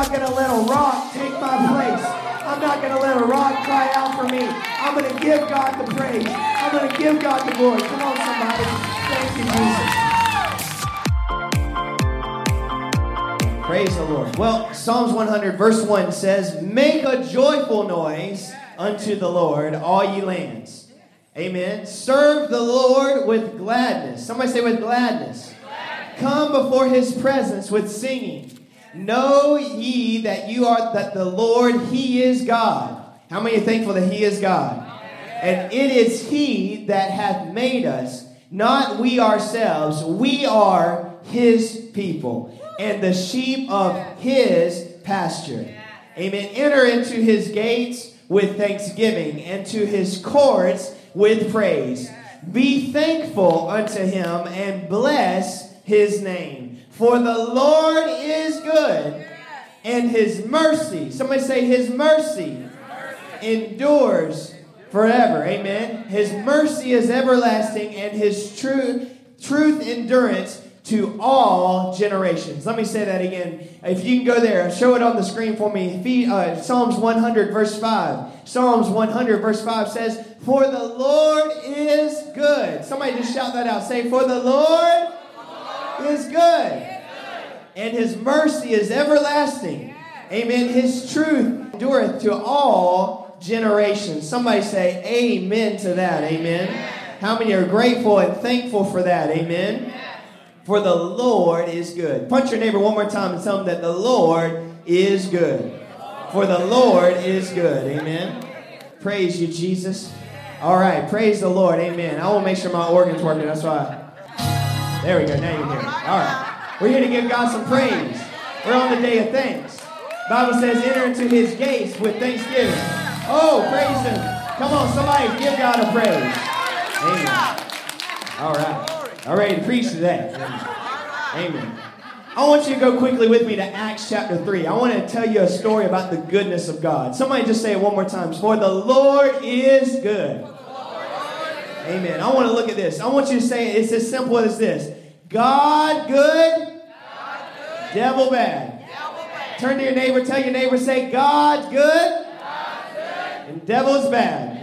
not going to let a rock take my place. I'm not going to let a rock cry out for me. I'm going to give God the praise. I'm going to give God the glory. Come on, somebody. Thank you, Jesus. Praise the Lord. Well, Psalms 100, verse 1 says, Make a joyful noise unto the Lord, all ye lands. Amen. Serve the Lord with gladness. Somebody say, with gladness. gladness. Come before his presence with singing. Know ye that you are that the Lord He is God. How many are thankful that He is God? And it is He that hath made us, not we ourselves. We are His people and the sheep of His pasture. Amen. Enter into His gates with thanksgiving and to His courts with praise. Be thankful unto Him and bless His name. For the Lord is good, and his mercy, somebody say, his mercy endures forever. Amen. His mercy is everlasting, and his truth, truth endurance to all generations. Let me say that again. If you can go there, show it on the screen for me. Uh, Psalms 100, verse 5. Psalms 100, verse 5 says, For the Lord is good. Somebody just shout that out. Say, For the Lord is good. And his mercy is everlasting. Amen. His truth endureth to all generations. Somebody say amen to that. Amen. How many are grateful and thankful for that? Amen. For the Lord is good. Punch your neighbor one more time and tell them that the Lord is good. For the Lord is good. Amen. Praise you, Jesus. All right. Praise the Lord. Amen. I will make sure my organ's working. That's why. There we go. Now you hear. All right. We're here to give God some praise. We're on the day of thanks. Bible says, enter into his gates with thanksgiving. Oh, praise him. Come on, somebody give God a praise. Amen. All right. All to preach today. Amen. I want you to go quickly with me to Acts chapter 3. I want to tell you a story about the goodness of God. Somebody just say it one more time. For the Lord is good. Amen. I want to look at this. I want you to say it. It's as simple as this God good. Devil, bad. Turn to your neighbor, tell your neighbor, say God's good. and devil's bad.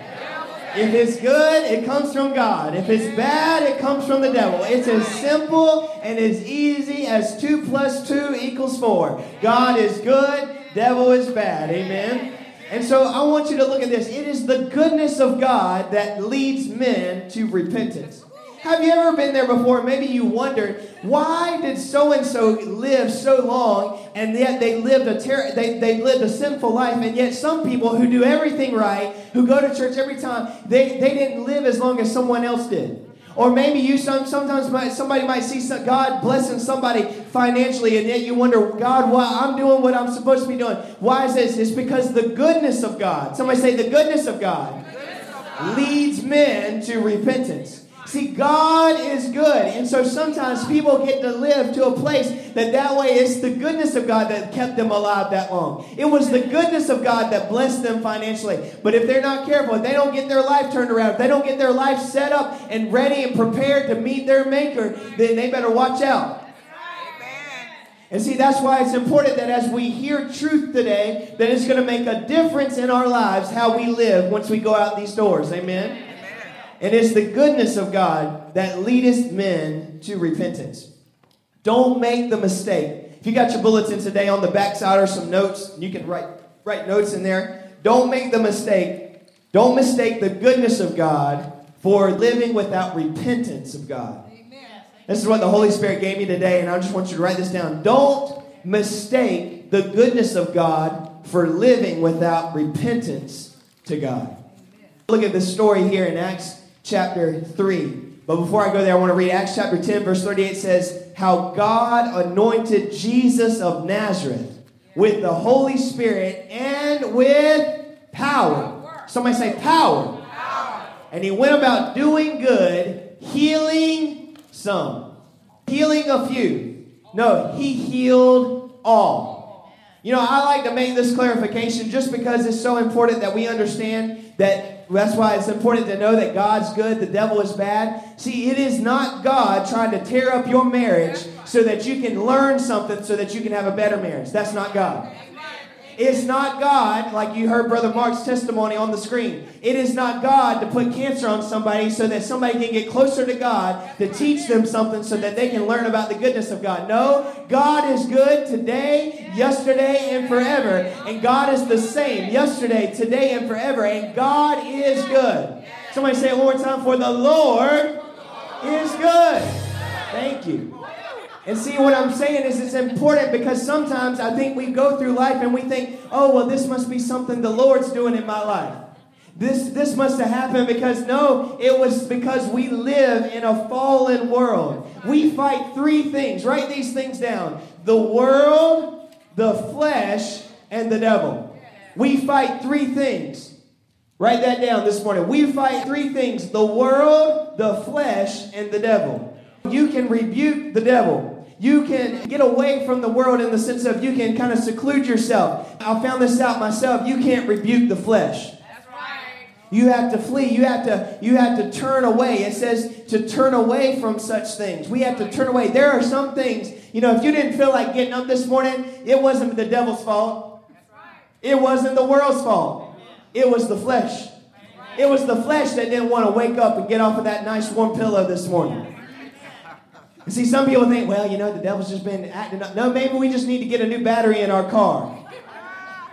If it's good, it comes from God. If it's bad, it comes from the devil. It's as simple and as easy as 2 plus 2 equals 4. God is good, devil is bad. Amen. And so I want you to look at this. It is the goodness of God that leads men to repentance. Have you ever been there before? Maybe you wondered, why did so and so live so long and yet they lived a ter- they, they lived a sinful life and yet some people who do everything right, who go to church every time, they, they didn't live as long as someone else did. Or maybe you some, sometimes might, somebody might see some, God blessing somebody financially, and yet you wonder, God, why I'm doing what I'm supposed to be doing. Why is this? It's because the goodness of God. Somebody say the goodness of God, goodness of God. leads men to repentance. See, God is good. And so sometimes people get to live to a place that that way it's the goodness of God that kept them alive that long. It was the goodness of God that blessed them financially. But if they're not careful, if they don't get their life turned around, if they don't get their life set up and ready and prepared to meet their maker, then they better watch out. And see, that's why it's important that as we hear truth today, that it's going to make a difference in our lives how we live once we go out these doors. Amen. And it's the goodness of God that leadeth men to repentance. Don't make the mistake. If you got your bulletin today on the backside or some notes, you can write, write notes in there. Don't make the mistake. Don't mistake the goodness of God for living without repentance of God. This is what the Holy Spirit gave me today, and I just want you to write this down. Don't mistake the goodness of God for living without repentance to God. Look at this story here in Acts chapter 3. But before I go there, I want to read Acts chapter 10, verse 38 says, How God anointed Jesus of Nazareth with the Holy Spirit and with power. Somebody say power. power. And he went about doing good, healing some, healing a few. No, he healed all. You know, I like to make this clarification just because it's so important that we understand that That's why it's important to know that God's good, the devil is bad. See, it is not God trying to tear up your marriage so that you can learn something so that you can have a better marriage. That's not God. It's not God, like you heard Brother Mark's testimony on the screen. It is not God to put cancer on somebody so that somebody can get closer to God, to teach them something so that they can learn about the goodness of God. No, God is good today, yesterday, and forever. And God is the same yesterday, today, and forever. And God is good. Somebody say it one more time for the Lord is good. Thank you. And see, what I'm saying is it's important because sometimes I think we go through life and we think, oh, well, this must be something the Lord's doing in my life. This, this must have happened because no, it was because we live in a fallen world. We fight three things. Write these things down the world, the flesh, and the devil. We fight three things. Write that down this morning. We fight three things the world, the flesh, and the devil. You can rebuke the devil. You can get away from the world in the sense of you can kind of seclude yourself. I found this out myself. You can't rebuke the flesh. You have to flee. You have to you have to turn away. It says to turn away from such things. We have to turn away. There are some things, you know, if you didn't feel like getting up this morning, it wasn't the devil's fault. It wasn't the world's fault. It was the flesh. It was the flesh that didn't want to wake up and get off of that nice warm pillow this morning. See, some people think, well, you know, the devil's just been acting up. No, maybe we just need to get a new battery in our car.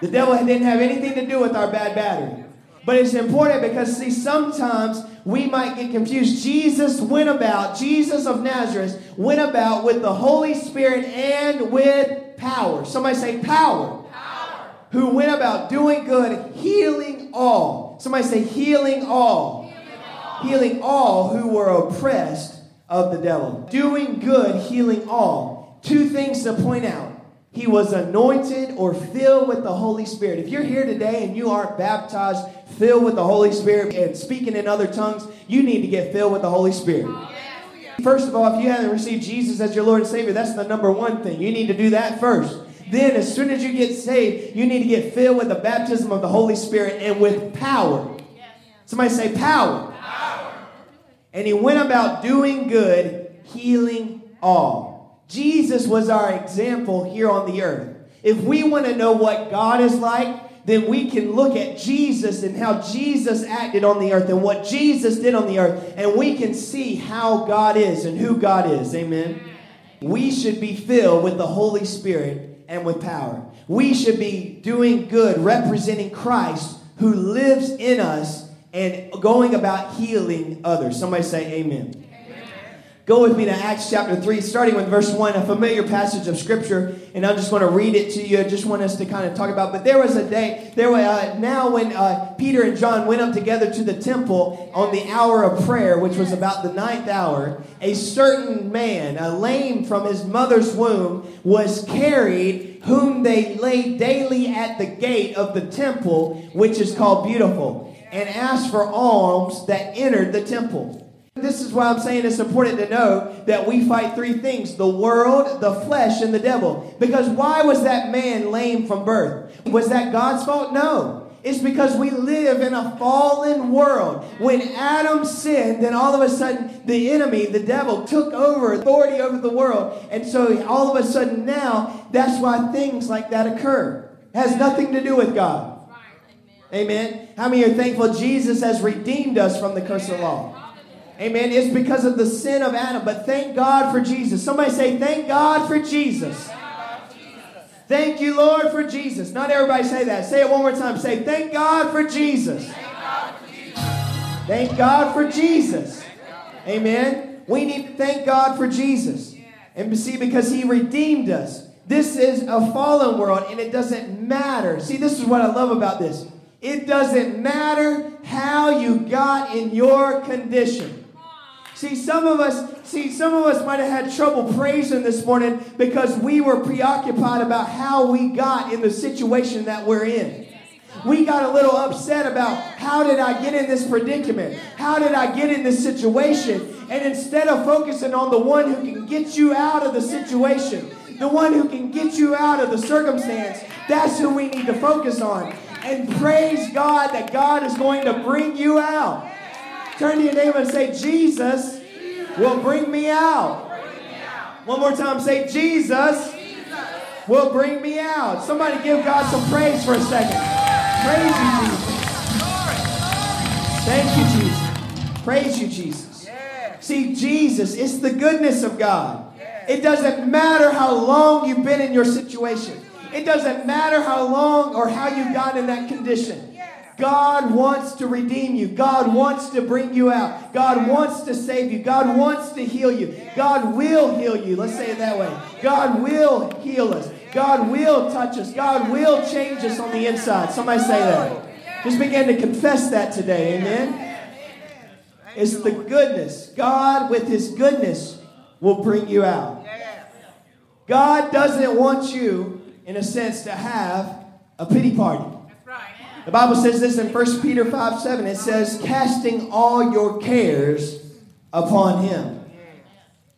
The devil didn't have anything to do with our bad battery. But it's important because, see, sometimes we might get confused. Jesus went about, Jesus of Nazareth went about with the Holy Spirit and with power. Somebody say power. Power. Who went about doing good, healing all. Somebody say healing all. Healing all, healing all who were oppressed of the devil. Doing good, healing all. Two things to point out. He was anointed or filled with the Holy Spirit. If you're here today and you aren't baptized, filled with the Holy Spirit, and speaking in other tongues, you need to get filled with the Holy Spirit. First of all, if you haven't received Jesus as your Lord and Savior, that's the number one thing. You need to do that first. Then, as soon as you get saved, you need to get filled with the baptism of the Holy Spirit and with power. Somebody say power. And he went about doing good, healing all. Jesus was our example here on the earth. If we want to know what God is like, then we can look at Jesus and how Jesus acted on the earth and what Jesus did on the earth, and we can see how God is and who God is. Amen. We should be filled with the Holy Spirit and with power. We should be doing good, representing Christ who lives in us and going about healing others. Somebody say amen. Go with me to Acts chapter 3, starting with verse 1, a familiar passage of scripture, and I'm just want to read it to you. I just want us to kind of talk about. But there was a day, there was uh, now when uh, Peter and John went up together to the temple on the hour of prayer, which was about the ninth hour, a certain man, a lame from his mother's womb, was carried, whom they laid daily at the gate of the temple, which is called Beautiful and asked for alms that entered the temple. This is why I'm saying it's important to know that we fight three things the world, the flesh, and the devil. Because why was that man lame from birth? Was that God's fault? No. It's because we live in a fallen world. When Adam sinned, then all of a sudden the enemy, the devil, took over authority over the world. And so all of a sudden now, that's why things like that occur. It has nothing to do with God. Amen. How many are thankful Jesus has redeemed us from the curse of the law? Amen. It's because of the sin of Adam, but thank God for Jesus. Somebody say, Thank God for Jesus. Thank you, Lord, for Jesus. Not everybody say that. Say it one more time. Say, Thank God for Jesus. Thank God for Jesus. Amen. We need to thank God for Jesus. And see, because He redeemed us. This is a fallen world, and it doesn't matter. See, this is what I love about this. It doesn't matter how you got in your condition. See, some of us, see, some of us might have had trouble praising this morning because we were preoccupied about how we got in the situation that we're in. We got a little upset about how did I get in this predicament? How did I get in this situation? And instead of focusing on the one who can get you out of the situation, the one who can get you out of the circumstance, that's who we need to focus on. And praise God that God is going to bring you out. Turn to your neighbor and say, Jesus will bring me out. One more time, say, Jesus will bring me out. Somebody give God some praise for a second. Praise you, Jesus. Thank you, Jesus. Praise you, Jesus. See, Jesus, it's the goodness of God. It doesn't matter how long you've been in your situation. It doesn't matter how long or how you got in that condition. God wants to redeem you. God wants to bring you out. God wants to save you. God wants to heal you. God will heal you. Let's say it that way. God will heal us. God will touch us. God will change us on the inside. Somebody say that. Just begin to confess that today. Amen. It's the goodness. God, with His goodness, will bring you out. God doesn't want you, in a sense, to have a pity party. The Bible says this in 1 Peter 5 7. It says, casting all your cares upon him.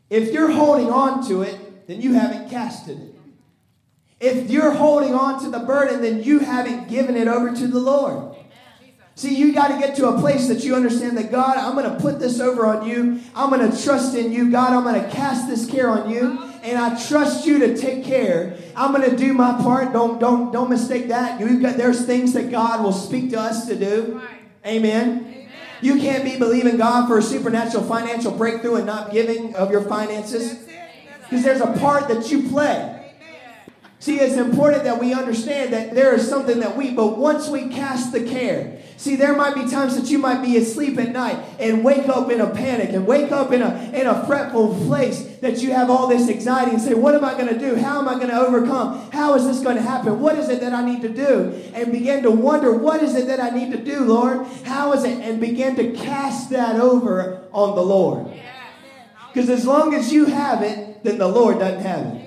If you're holding on to it, then you haven't casted it. If you're holding on to the burden, then you haven't given it over to the Lord. See, you got to get to a place that you understand that God, I'm going to put this over on you. I'm going to trust in you. God, I'm going to cast this care on you. And I trust you to take care. I'm going to do my part. Don't, don't, don't mistake that. You've got, there's things that God will speak to us to do. Amen. Amen. You can't be believing God for a supernatural financial breakthrough and not giving of your finances. Because there's a part that you play. See, it's important that we understand that there is something that we, but once we cast the care, see, there might be times that you might be asleep at night and wake up in a panic and wake up in a, in a fretful place that you have all this anxiety and say, What am I going to do? How am I going to overcome? How is this going to happen? What is it that I need to do? And begin to wonder, What is it that I need to do, Lord? How is it? And begin to cast that over on the Lord. Because as long as you have it, then the Lord doesn't have it.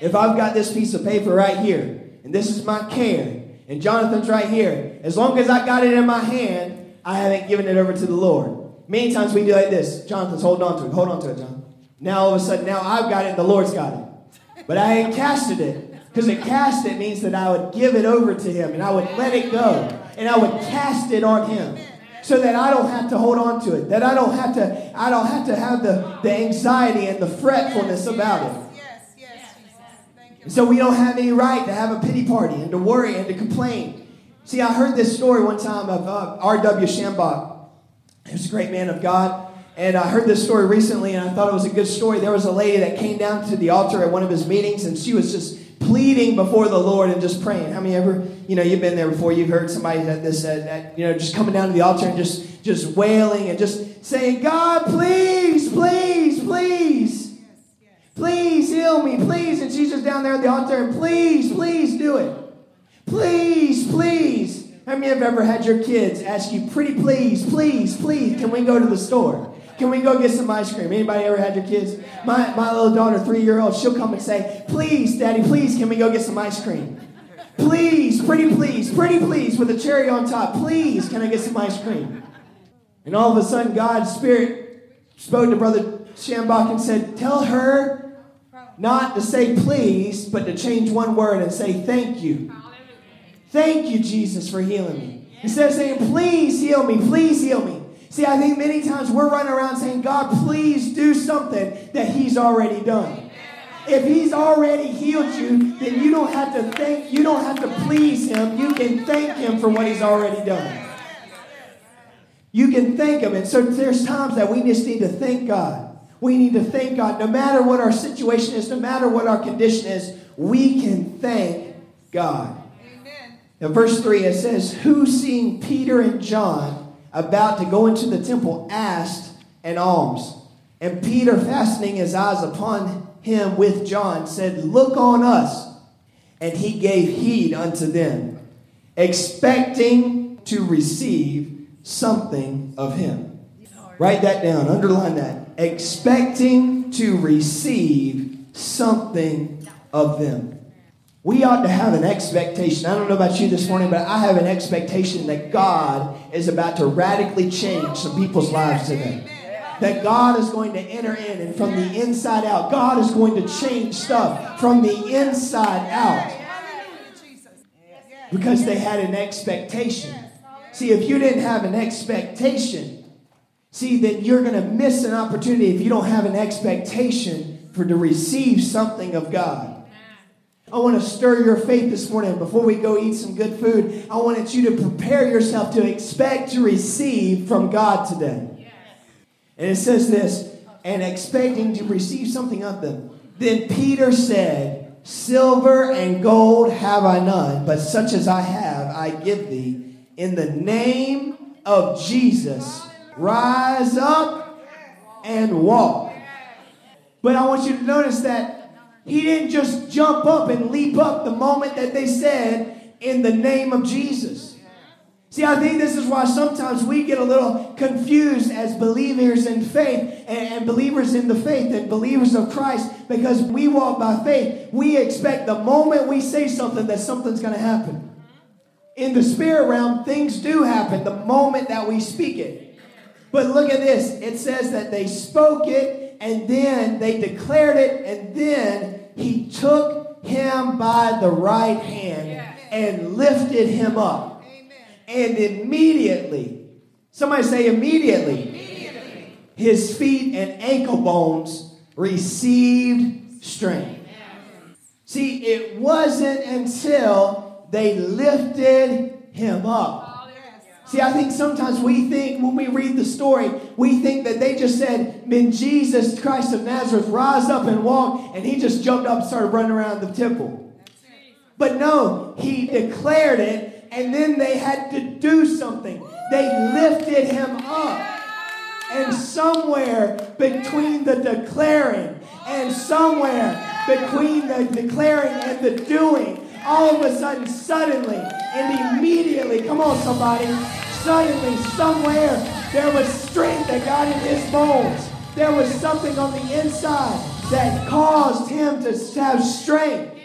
If I've got this piece of paper right here, and this is my care, and Jonathan's right here, as long as I got it in my hand, I haven't given it over to the Lord. Many times we do like this. Jonathan's holding on to it. Hold on to it, John. Now all of a sudden, now I've got it, the Lord's got it. But I ain't casted it. Because to cast it means that I would give it over to him and I would let it go. And I would cast it on him. So that I don't have to hold on to it. That I don't have to, I don't have to have the, the anxiety and the fretfulness about it. So we don't have any right to have a pity party and to worry and to complain. See, I heard this story one time of uh, R.W. Schambach. He was a great man of God. And I heard this story recently and I thought it was a good story. There was a lady that came down to the altar at one of his meetings and she was just pleading before the Lord and just praying. How many ever, you know, you've been there before, you've heard somebody that this, uh, that, you know, just coming down to the altar and just, just wailing and just saying, God, please, please, please. Please heal me, please. And she's just down there at the altar, and please, please do it. Please, please. How many have ever had your kids ask you, pretty please, please, please, can we go to the store? Can we go get some ice cream? Anybody ever had your kids? My, my little daughter, three year old, she'll come and say, Please, Daddy, please, can we go get some ice cream? Please, pretty please, pretty please, with a cherry on top. Please, can I get some ice cream? And all of a sudden, God's Spirit spoke to Brother Schambach and said, Tell her not to say please, but to change one word and say thank you. Thank you, Jesus, for healing me. Instead of saying, please heal me, please heal me. See, I think many times we're running around saying, God, please do something that He's already done. If He's already healed you, then you don't have to thank, you don't have to please Him. You can thank Him for what He's already done. You can thank Him. And so there's times that we just need to thank God. We need to thank God. No matter what our situation is, no matter what our condition is, we can thank God. Amen. In verse 3, it says, Who seeing Peter and John about to go into the temple asked an alms. And Peter, fastening his eyes upon him with John, said, Look on us. And he gave heed unto them, expecting to receive something of him. Write that down, underline that expecting to receive something of them. We ought to have an expectation. I don't know about you this morning, but I have an expectation that God is about to radically change some people's lives today. That God is going to enter in and from the inside out, God is going to change stuff from the inside out. Because they had an expectation. See, if you didn't have an expectation, see, then you're going to miss an opportunity if you don't have an expectation for to receive something of God. I want to stir your faith this morning before we go eat some good food. I wanted you to prepare yourself to expect to receive from God today. And it says this, and expecting to receive something of them. Then Peter said, Silver and gold have I none, but such as I have, I give thee. In the name of Jesus, rise up and walk. But I want you to notice that he didn't just jump up and leap up the moment that they said, in the name of Jesus. See, I think this is why sometimes we get a little confused as believers in faith and, believers in the faith and believers of Christ because we walk by faith. We expect the moment we say something that something's going to happen. In the spirit realm, things do happen the moment that we speak it. But look at this. It says that they spoke it and then they declared it and then he took him by the right hand and lifted him up. And immediately, somebody say immediately, immediately, his feet and ankle bones received strength. See, it wasn't until they lifted him up See, I think sometimes we think when we read the story, we think that they just said, "When Jesus Christ of Nazareth rise up and walk," and he just jumped up and started running around the temple. But no, he declared it, and then they had to do something. They lifted him up. And somewhere between the declaring and somewhere between the declaring and the doing, all of a sudden, suddenly, and immediately, come on, somebody, suddenly, somewhere, there was strength that got in his bones. There was something on the inside that caused him to have strength.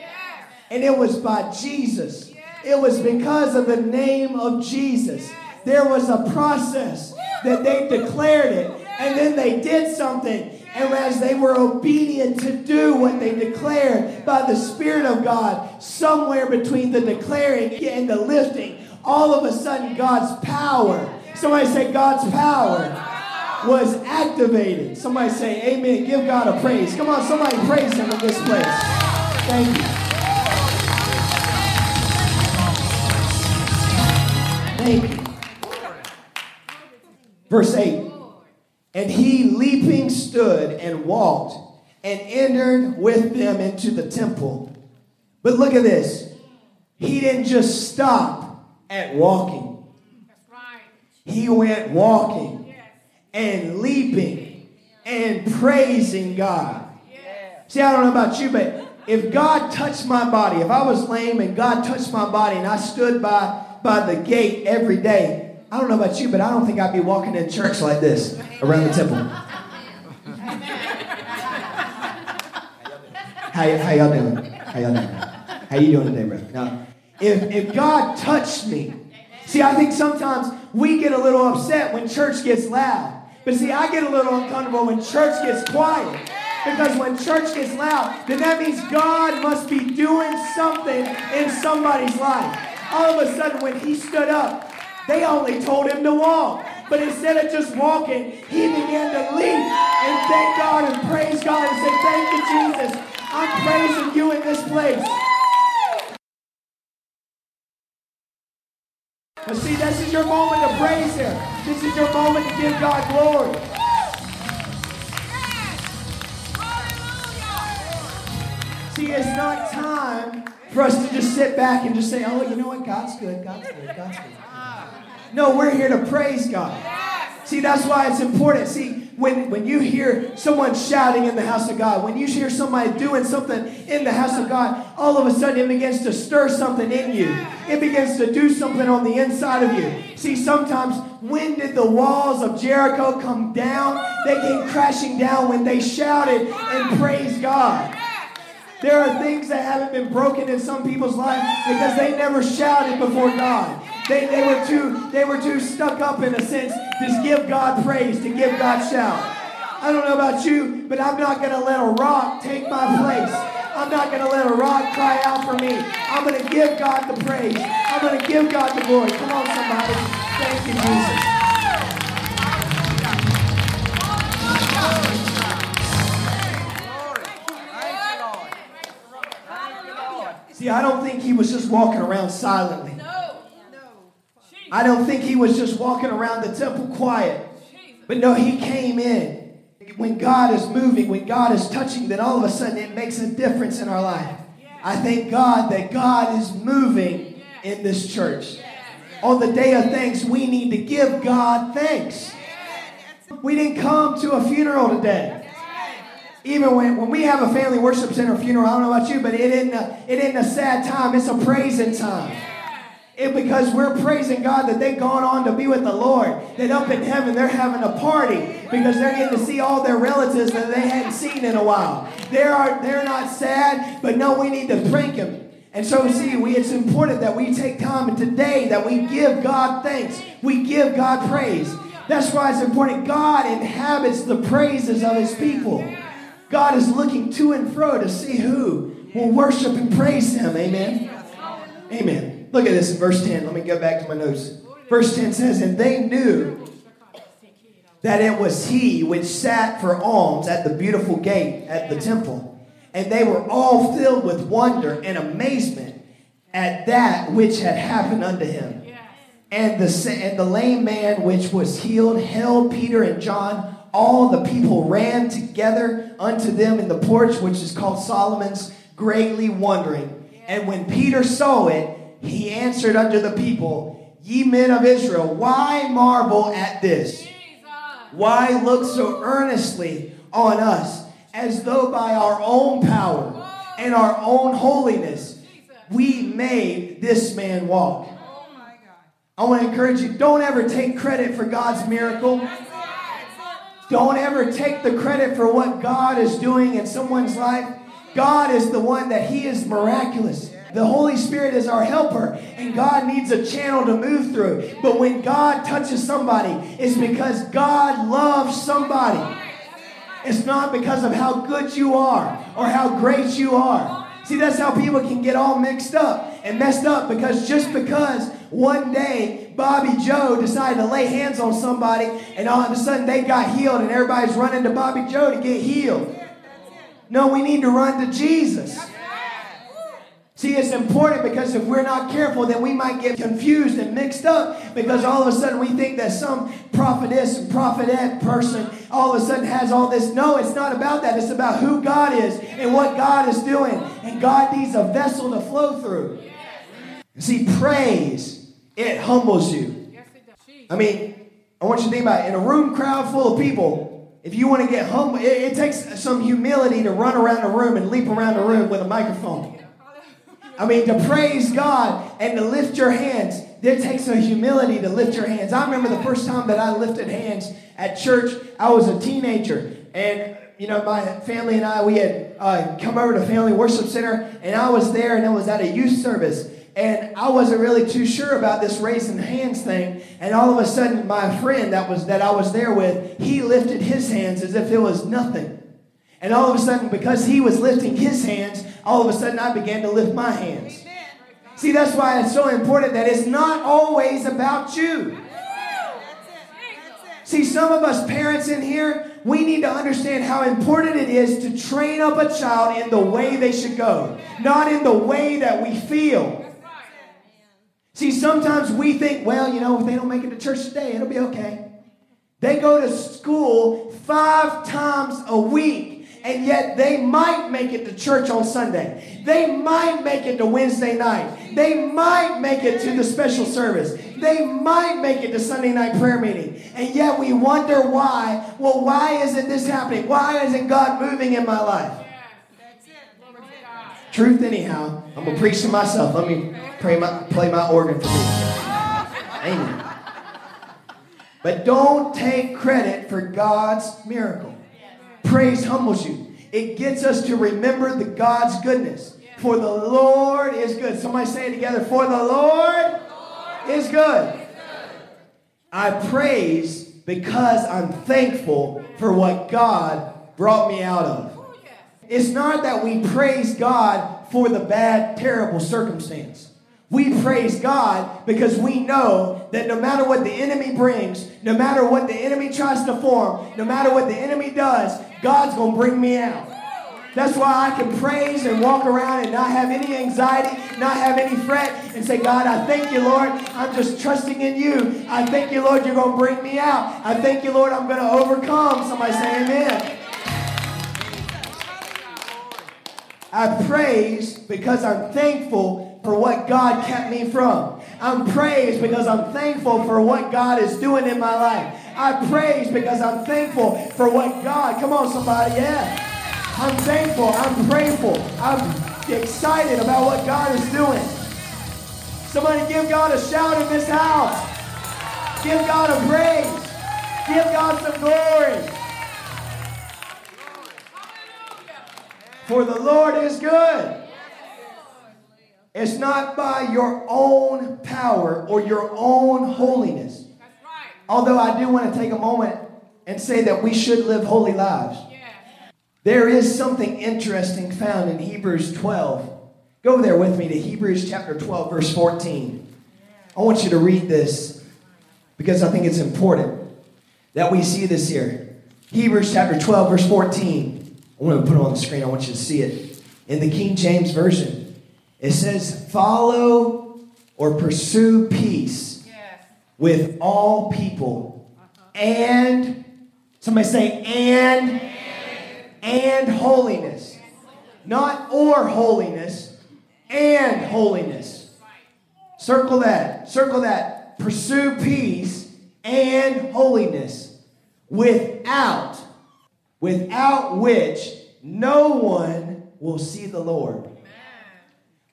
And it was by Jesus. It was because of the name of Jesus. There was a process that they declared it, and then they did something. And as they were obedient to do what they declared by the Spirit of God, somewhere between the declaring and the lifting, all of a sudden God's power, somebody say God's power was activated. Somebody say amen. Give God a praise. Come on, somebody praise him in this place. Thank you. Thank you. Verse 8. And he leaping stood and walked and entered with them into the temple. But look at this. He didn't just stop at walking. He went walking and leaping and praising God. See, I don't know about you, but if God touched my body, if I was lame and God touched my body and I stood by, by the gate every day, I don't know about you, but I don't think I'd be walking in church like this around the temple. How, how y'all doing? How y'all doing? How you doing today, brother? Now, if, if God touched me, see, I think sometimes we get a little upset when church gets loud. But see, I get a little uncomfortable when church gets quiet. Because when church gets loud, then that means God must be doing something in somebody's life. All of a sudden, when he stood up, they only told him to walk. But instead of just walking, he began to leap and thank God and praise God and say, Thank you, Jesus. I'm praising you in this place. But see, this is your moment to praise Him. This is your moment to give God glory. See, it's not time for us to just sit back and just say, oh, you know what? God's good. God's good. God's good. No, we're here to praise God. See, that's why it's important. See, when, when you hear someone shouting in the house of God, when you hear somebody doing something in the house of God, all of a sudden it begins to stir something in you. It begins to do something on the inside of you. See, sometimes when did the walls of Jericho come down? They came crashing down when they shouted and praised God. There are things that haven't been broken in some people's life because they never shouted before God. They, they, were too, they were too stuck up in a sense to give God praise, to give God shout. I don't know about you, but I'm not going to let a rock take my place. I'm not going to let a rock cry out for me. I'm going to give God the praise. I'm going to give God the glory. Come on, somebody. Thank you, Jesus. See, I don't think he was just walking around silently. I don't think he was just walking around the temple quiet. But no, he came in. When God is moving, when God is touching, then all of a sudden it makes a difference in our life. I thank God that God is moving in this church. On the day of thanks, we need to give God thanks. We didn't come to a funeral today. Even when, when we have a family worship center funeral, I don't know about you, but it isn't a, it isn't a sad time. It's a praising time. It because we're praising God that they've gone on to be with the Lord. That up in heaven they're having a party because they're getting to see all their relatives that they hadn't seen in a while. They are they're not sad, but no, we need to thank Him. And so, see, we, it's important that we take time and today that we give God thanks. We give God praise. That's why it's important. God inhabits the praises of His people. God is looking to and fro to see who will worship and praise Him. Amen. Amen. Look at this in verse 10. Let me go back to my notes. Verse 10 says, And they knew that it was he which sat for alms at the beautiful gate at the temple. And they were all filled with wonder and amazement at that which had happened unto him. And the, and the lame man which was healed held Peter and John. All the people ran together unto them in the porch, which is called Solomon's, greatly wondering. And when Peter saw it, he answered unto the people, Ye men of Israel, why marvel at this? Why look so earnestly on us, as though by our own power and our own holiness we made this man walk? I want to encourage you don't ever take credit for God's miracle. Don't ever take the credit for what God is doing in someone's life. God is the one that He is miraculous. The Holy Spirit is our helper, and God needs a channel to move through. But when God touches somebody, it's because God loves somebody. It's not because of how good you are or how great you are. See, that's how people can get all mixed up and messed up because just because one day Bobby Joe decided to lay hands on somebody and all of a sudden they got healed and everybody's running to Bobby Joe to get healed. No, we need to run to Jesus. See, it's important because if we're not careful, then we might get confused and mixed up because all of a sudden we think that some prophetess prophetette person all of a sudden has all this. No, it's not about that. It's about who God is and what God is doing. And God needs a vessel to flow through. See, praise, it humbles you. I mean, I want you to think about it. In a room crowd full of people, if you want to get humble, it, it takes some humility to run around a room and leap around a room with a microphone. I mean, to praise God and to lift your hands, there takes a humility to lift your hands. I remember the first time that I lifted hands at church, I was a teenager. And, you know, my family and I, we had uh, come over to Family Worship Center, and I was there, and it was at a youth service. And I wasn't really too sure about this raising hands thing. And all of a sudden, my friend that was that I was there with, he lifted his hands as if it was nothing. And all of a sudden, because he was lifting his hands, all of a sudden I began to lift my hands. See, that's why it's so important that it's not always about you. See, some of us parents in here, we need to understand how important it is to train up a child in the way they should go, not in the way that we feel. See, sometimes we think, well, you know, if they don't make it to church today, it'll be okay. They go to school five times a week and yet they might make it to church on Sunday. They might make it to Wednesday night. They might make it to the special service. They might make it to Sunday night prayer meeting. And yet we wonder why. Well, why isn't this happening? Why isn't God moving in my life? Truth, anyhow. I'm going to preach to myself. Let me pray my, play my organ for me. Amen. But don't take credit for God's miracle. Praise humbles you. It gets us to remember the God's goodness. For the Lord is good. Somebody say it together. For the Lord is good. I praise because I'm thankful for what God brought me out of. Oh, it's not that we praise God for the bad, terrible circumstance. We praise God because we know that no matter what the enemy brings, no matter what the enemy tries to form, no matter what the enemy does, God's going to bring me out. That's why I can praise and walk around and not have any anxiety, not have any fret, and say, God, I thank you, Lord. I'm just trusting in you. I thank you, Lord, you're going to bring me out. I thank you, Lord, I'm going to overcome. Somebody say amen. I praise because I'm thankful for what God kept me from. I'm praised because I'm thankful for what God is doing in my life. I praise because I'm thankful for what God, come on, somebody, yeah. I'm thankful, I'm grateful, I'm excited about what God is doing. Somebody give God a shout in this house. Give God a praise. Give God some glory. For the Lord is good. It's not by your own power or your own holiness. Although I do want to take a moment and say that we should live holy lives. There is something interesting found in Hebrews 12. Go there with me to Hebrews chapter 12, verse 14. I want you to read this because I think it's important that we see this here. Hebrews chapter 12, verse 14. I want to put it on the screen. I want you to see it. In the King James Version, it says, Follow or pursue peace yes. with all people uh-huh. and, somebody say, and, and, and holiness. Not or holiness, and holiness. Circle that. Circle that. Pursue peace and holiness without without which no one will see the Lord.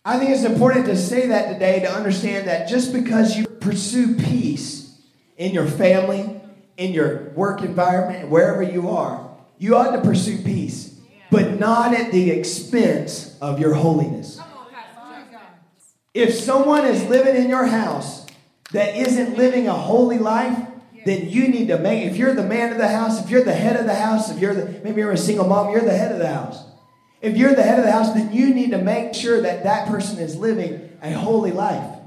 I think it's important to say that today to understand that just because you pursue peace in your family, in your work environment, wherever you are, you ought to pursue peace, but not at the expense of your holiness. If someone is living in your house that isn't living a holy life, then you need to make, if you're the man of the house, if you're the head of the house, if you're the, maybe you're a single mom, you're the head of the house. If you're the head of the house, then you need to make sure that that person is living a holy life.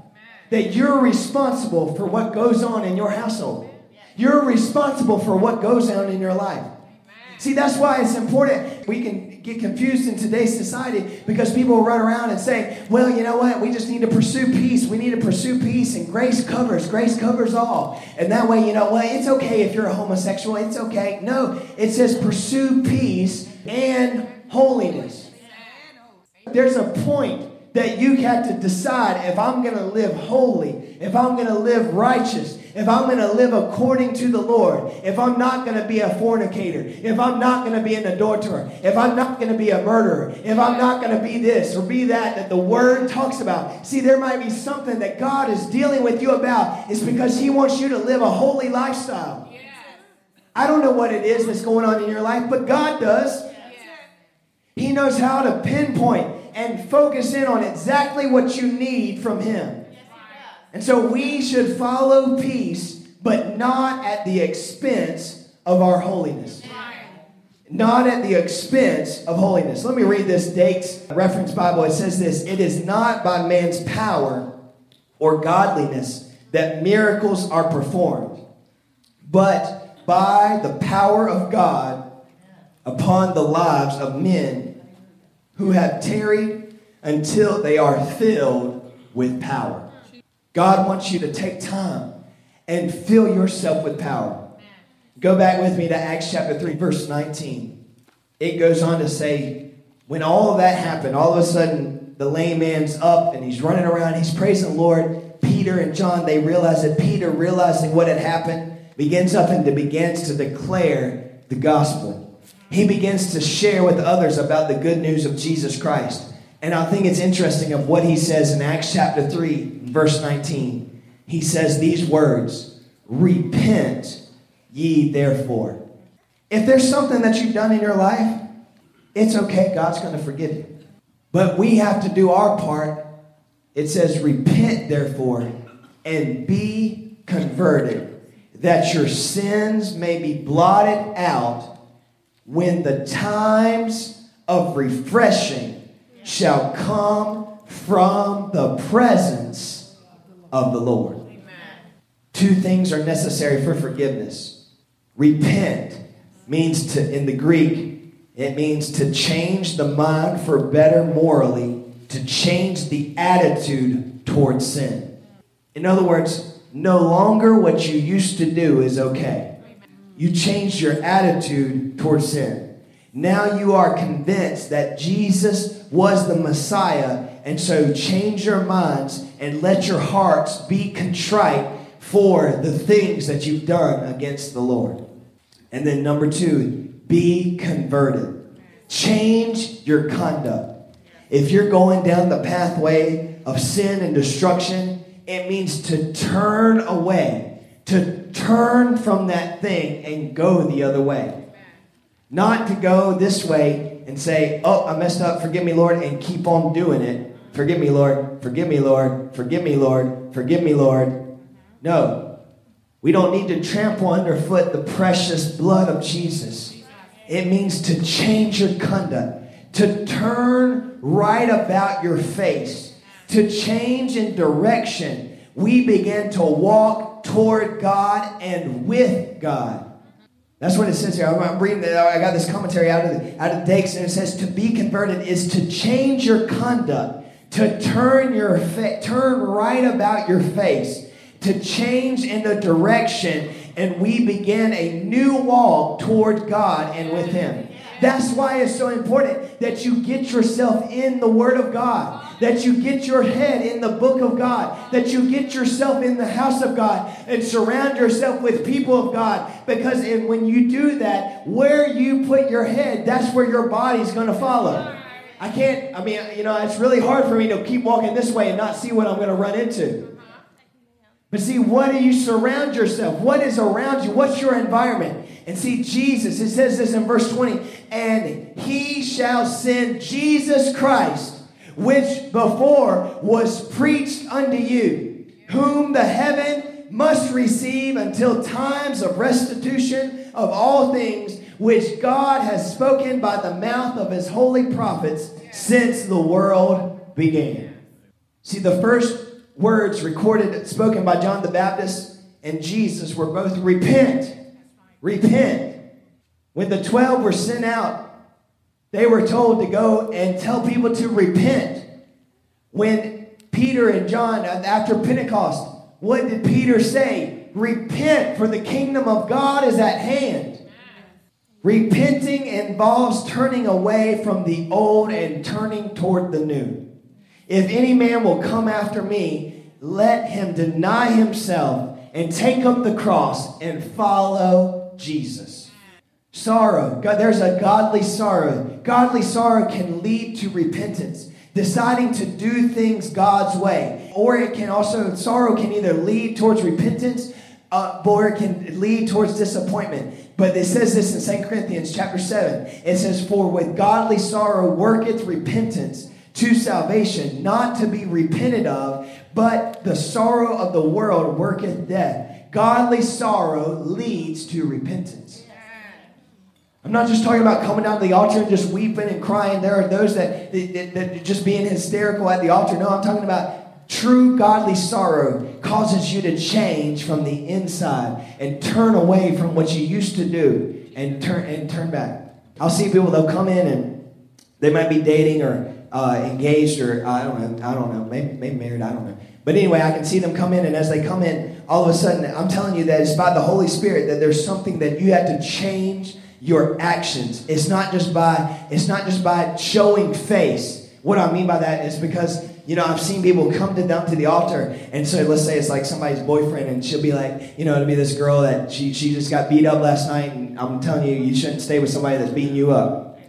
That you're responsible for what goes on in your household. You're responsible for what goes on in your life. See, that's why it's important. We can get confused in today's society because people run around and say, well, you know what? We just need to pursue peace. We need to pursue peace, and grace covers. Grace covers all. And that way, you know what? It's okay if you're a homosexual. It's okay. No, it says pursue peace and holiness. There's a point that you have to decide if I'm going to live holy, if I'm going to live righteous, if I'm going to live according to the Lord, if I'm not going to be a fornicator, if I'm not going to be an adulterer, if I'm not going to be a murderer, if I'm not going to be this or be that that the Word talks about. See, there might be something that God is dealing with you about. It's because He wants you to live a holy lifestyle. I don't know what it is that's going on in your life, but God does. He knows how to pinpoint and focus in on exactly what you need from Him. And so we should follow peace, but not at the expense of our holiness. Not at the expense of holiness. Let me read this Dake's reference Bible. It says this It is not by man's power or godliness that miracles are performed, but by the power of God upon the lives of men who have tarried until they are filled with power. God wants you to take time and fill yourself with power. Go back with me to Acts chapter 3, verse 19. It goes on to say, when all of that happened, all of a sudden the lame man's up and he's running around, he's praising the Lord. Peter and John, they realize that Peter, realizing what had happened, begins up and begins to declare the gospel. He begins to share with others about the good news of Jesus Christ. And I think it's interesting of what he says in Acts chapter 3, verse 19. He says these words Repent ye therefore. If there's something that you've done in your life, it's okay. God's going to forgive you. But we have to do our part. It says, Repent therefore and be converted, that your sins may be blotted out when the times of refreshing shall come from the presence of the Lord. Two things are necessary for forgiveness. Repent means to, in the Greek, it means to change the mind for better morally, to change the attitude towards sin. In other words, no longer what you used to do is okay. You changed your attitude towards sin. Now you are convinced that Jesus was the Messiah, and so change your minds and let your hearts be contrite for the things that you've done against the Lord. And then number two, be converted. Change your conduct. If you're going down the pathway of sin and destruction, it means to turn away, to turn from that thing and go the other way. Not to go this way and say, Oh, I messed up, forgive me, Lord, and keep on doing it. Forgive me, Lord, forgive me, Lord, forgive me, Lord, forgive me, Lord. No. We don't need to trample underfoot the precious blood of Jesus. It means to change your conduct, to turn right about your face, to change in direction. We begin to walk toward God and with God. That's what it says here. I'm reading. I got this commentary out of the, out of Dake's, and it says to be converted is to change your conduct, to turn your fa- turn right about your face to change in the direction and we begin a new walk toward God and with Him. That's why it's so important that you get yourself in the Word of God, that you get your head in the book of God, that you get yourself in the house of God and surround yourself with people of God. Because when you do that, where you put your head, that's where your body's going to follow. I can't, I mean, you know, it's really hard for me to keep walking this way and not see what I'm going to run into. But see, what do you surround yourself? What is around you? What's your environment? And see, Jesus, it says this in verse 20, and he shall send Jesus Christ, which before was preached unto you, whom the heaven must receive until times of restitution of all things, which God has spoken by the mouth of his holy prophets since the world began. See, the first words recorded, spoken by John the Baptist and Jesus were both repent. Repent. When the 12 were sent out, they were told to go and tell people to repent. When Peter and John, uh, after Pentecost, what did Peter say? Repent, for the kingdom of God is at hand. Repenting involves turning away from the old and turning toward the new. If any man will come after me, let him deny himself and take up the cross and follow Jesus. Sorrow, God, there's a godly sorrow. Godly sorrow can lead to repentance, deciding to do things God's way. Or it can also, sorrow can either lead towards repentance uh, or it can lead towards disappointment. But it says this in 2 Corinthians chapter 7. It says, For with godly sorrow worketh repentance to salvation, not to be repented of, but the sorrow of the world worketh death. Godly sorrow leads to repentance. I'm not just talking about coming down to the altar and just weeping and crying. There are those that, that, that just being hysterical at the altar. No, I'm talking about true godly sorrow causes you to change from the inside and turn away from what you used to do and turn and turn back. I'll see people they'll come in and they might be dating or uh, engaged or I don't know, I don't know, maybe, maybe married, I don't know. But anyway, I can see them come in, and as they come in, all of a sudden, I'm telling you that it's by the Holy Spirit that there's something that you have to change your actions. It's not just by it's not just by showing face. What I mean by that is because you know I've seen people come to down to the altar, and so let's say it's like somebody's boyfriend, and she'll be like, you know, it'll be this girl that she she just got beat up last night, and I'm telling you, you shouldn't stay with somebody that's beating you up.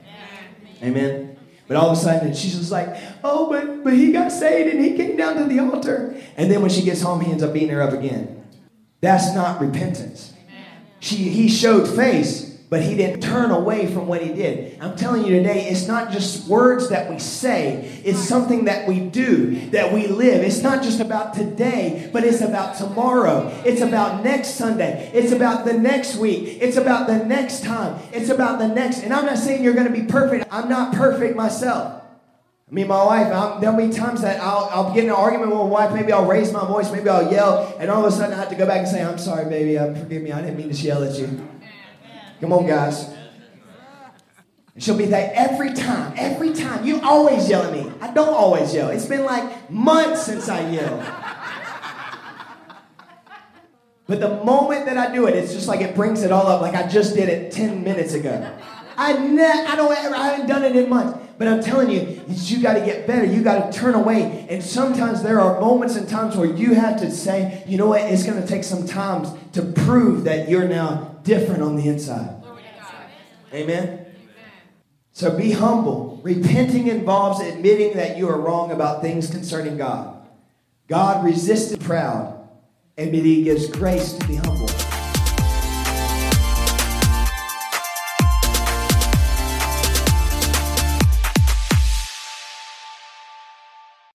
Amen. But all of a sudden, she's just like, oh, but, but he got saved and he came down to the altar. And then when she gets home, he ends up beating her up again. That's not repentance. She, he showed face, but he didn't turn away from what he did. I'm telling you today, it's not just words that we say, it's something that we do, that we live. It's not just about today, but it's about tomorrow. It's about next Sunday. It's about the next week. It's about the next time. It's about the next. And I'm not saying you're going to be perfect. I'm not perfect myself. I mean, my wife, I'm, there'll be times that I'll, I'll get in an argument with my wife. Maybe I'll raise my voice. Maybe I'll yell. And all of a sudden, I have to go back and say, I'm sorry, baby. Um, forgive me. I didn't mean to yell at you. Come on, guys. And she'll be there every time, every time. You always yell at me. I don't always yell. It's been like months since I yelled. But the moment that I do it, it's just like it brings it all up, like I just did it 10 minutes ago. I, ne- I don't ever, I haven't done it in months. But I'm telling you, you got to get better. You got to turn away. And sometimes there are moments and times where you have to say, you know what, it's going to take some time to prove that you're now different on the inside. Amen. So be humble. Repenting involves admitting that you are wrong about things concerning God. God resisted proud, and he gives grace to be humble.